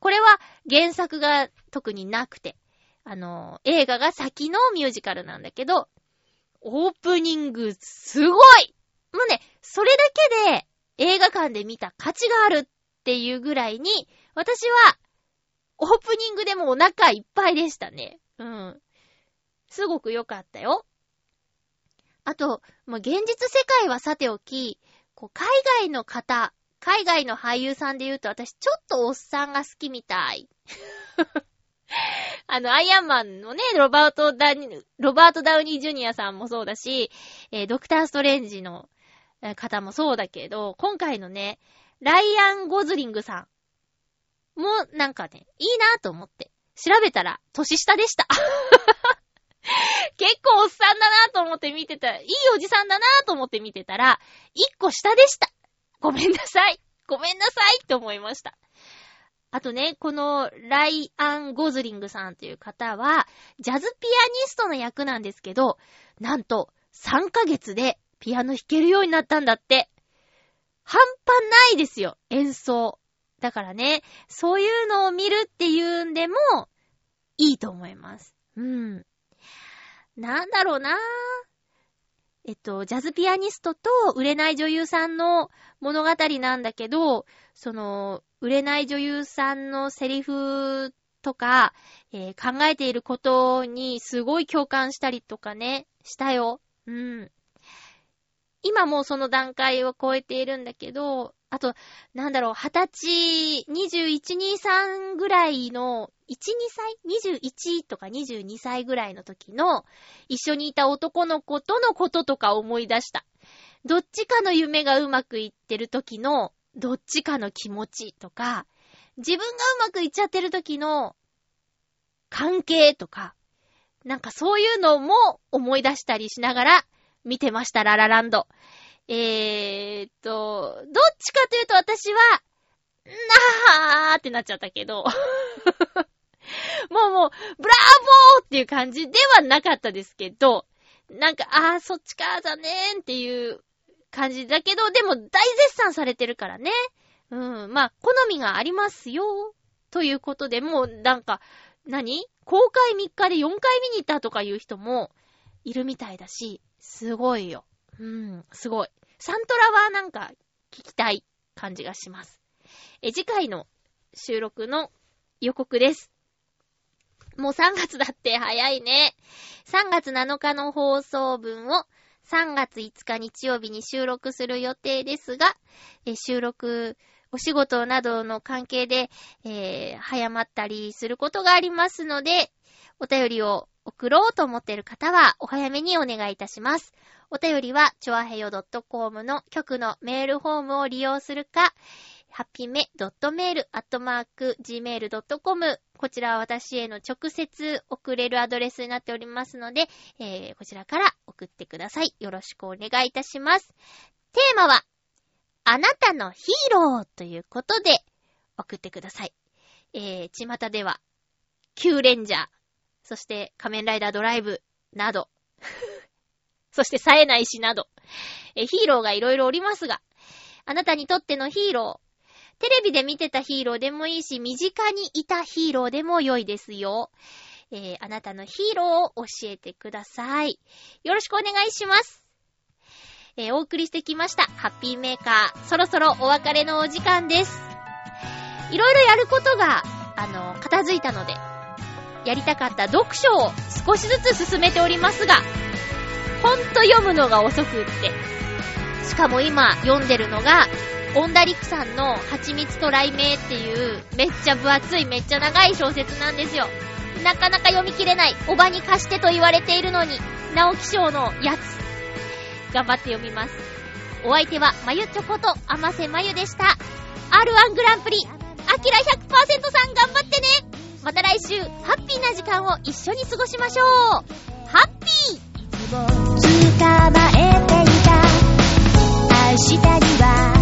これは原作が特になくて、あの、映画が先のミュージカルなんだけど、オープニングすごいもうね、それだけで映画館で見た価値があるっていうぐらいに、私はオープニングでもお腹いっぱいでしたね。うん。すごく良かったよ。あと、まあ、現実世界はさておき、こう、海外の方、海外の俳優さんで言うと私ちょっとおっさんが好きみたい。あの、アイアンマンのね、ロバート・ダニ、ロバート・ダウニー・ジュニアさんもそうだし、えードクター・ストレンジの方もそうだけど、今回のね、ライアン・ゴズリングさんもなんかね、いいなと思って。調べたら、年下でした。結構おっさんだなと思って見てた、いいおじさんだなと思って見てたら、一個下でした。ごめんなさい。ごめんなさいって思いました。あとね、このライアン・ゴズリングさんという方は、ジャズピアニストの役なんですけど、なんと3ヶ月でピアノ弾けるようになったんだって。半端ないですよ、演奏。だからね、そういうのを見るっていうんでも、いいと思います。うん。なんだろうなえっと、ジャズピアニストと売れない女優さんの物語なんだけど、その、売れない女優さんのセリフとか、えー考えていることにすごい共感したりとかね、したよ。うん。今もうその段階を超えているんだけど、あと、なんだろう、二十歳、21、23ぐらいの、1、2歳 ?21 とか22歳ぐらいの時の、一緒にいた男の子とのこととか思い出した。どっちかの夢がうまくいってる時の、どっちかの気持ちとか、自分がうまくいっちゃってる時の、関係とか、なんかそういうのも思い出したりしながら見てました、ララランド。えーと、どっちかというと私は、なーってなっちゃったけど。もうもう、ブラボーっていう感じではなかったですけど、なんか、あー、そっちか、残念っていう感じだけど、でも大絶賛されてるからね。うん、まあ、好みがありますよ。ということで、もうなんか、何？公開3日で4回見に行ったとかいう人もいるみたいだし、すごいよ。うん、すごい。サントラはなんか聞きたい感じがします。え、次回の収録の予告です。もう3月だって早いね。3月7日の放送分を3月5日日曜日に収録する予定ですが、え収録、お仕事などの関係で、えー早まったりすることがありますので、お便りを送ろうと思っている方は、お早めにお願いいたします。お便りは、ちょあへよ .com の局のメールフォームを利用するか、ハッピーメ .mail.gmail.com こちらは私への直接送れるアドレスになっておりますので、えーこちらから送ってください。よろしくお願いいたします。テーマは、あなたのヒーローということで送ってください。えー、巷では、キューレンジャー、そして仮面ライダードライブなど、そして冴えないしなど、えヒーローがいろいろおりますが、あなたにとってのヒーロー、テレビで見てたヒーローでもいいし、身近にいたヒーローでも良いですよ。えー、あなたのヒーローを教えてください。よろしくお願いします。えー、お送りしてきました。ハッピーメーカー。そろそろお別れのお時間です。いろいろやることが、あの、片付いたので、やりたかった読書を少しずつ進めておりますが、ほんと読むのが遅くって。しかも今読んでるのが、オンダリクさんの蜂蜜と雷鳴っていうめっちゃ分厚いめっちゃ長い小説なんですよ。なかなか読み切れない。おばに貸してと言われているのに、直木賞のやつ。頑張って読みます。お相手は、まゆちょこと、あませまゆでした。R1 グランプリ、アキラ100%さん頑張ってねまた来週、ハッピーな時間を一緒に過ごしましょうハッピー捕まえていた明日には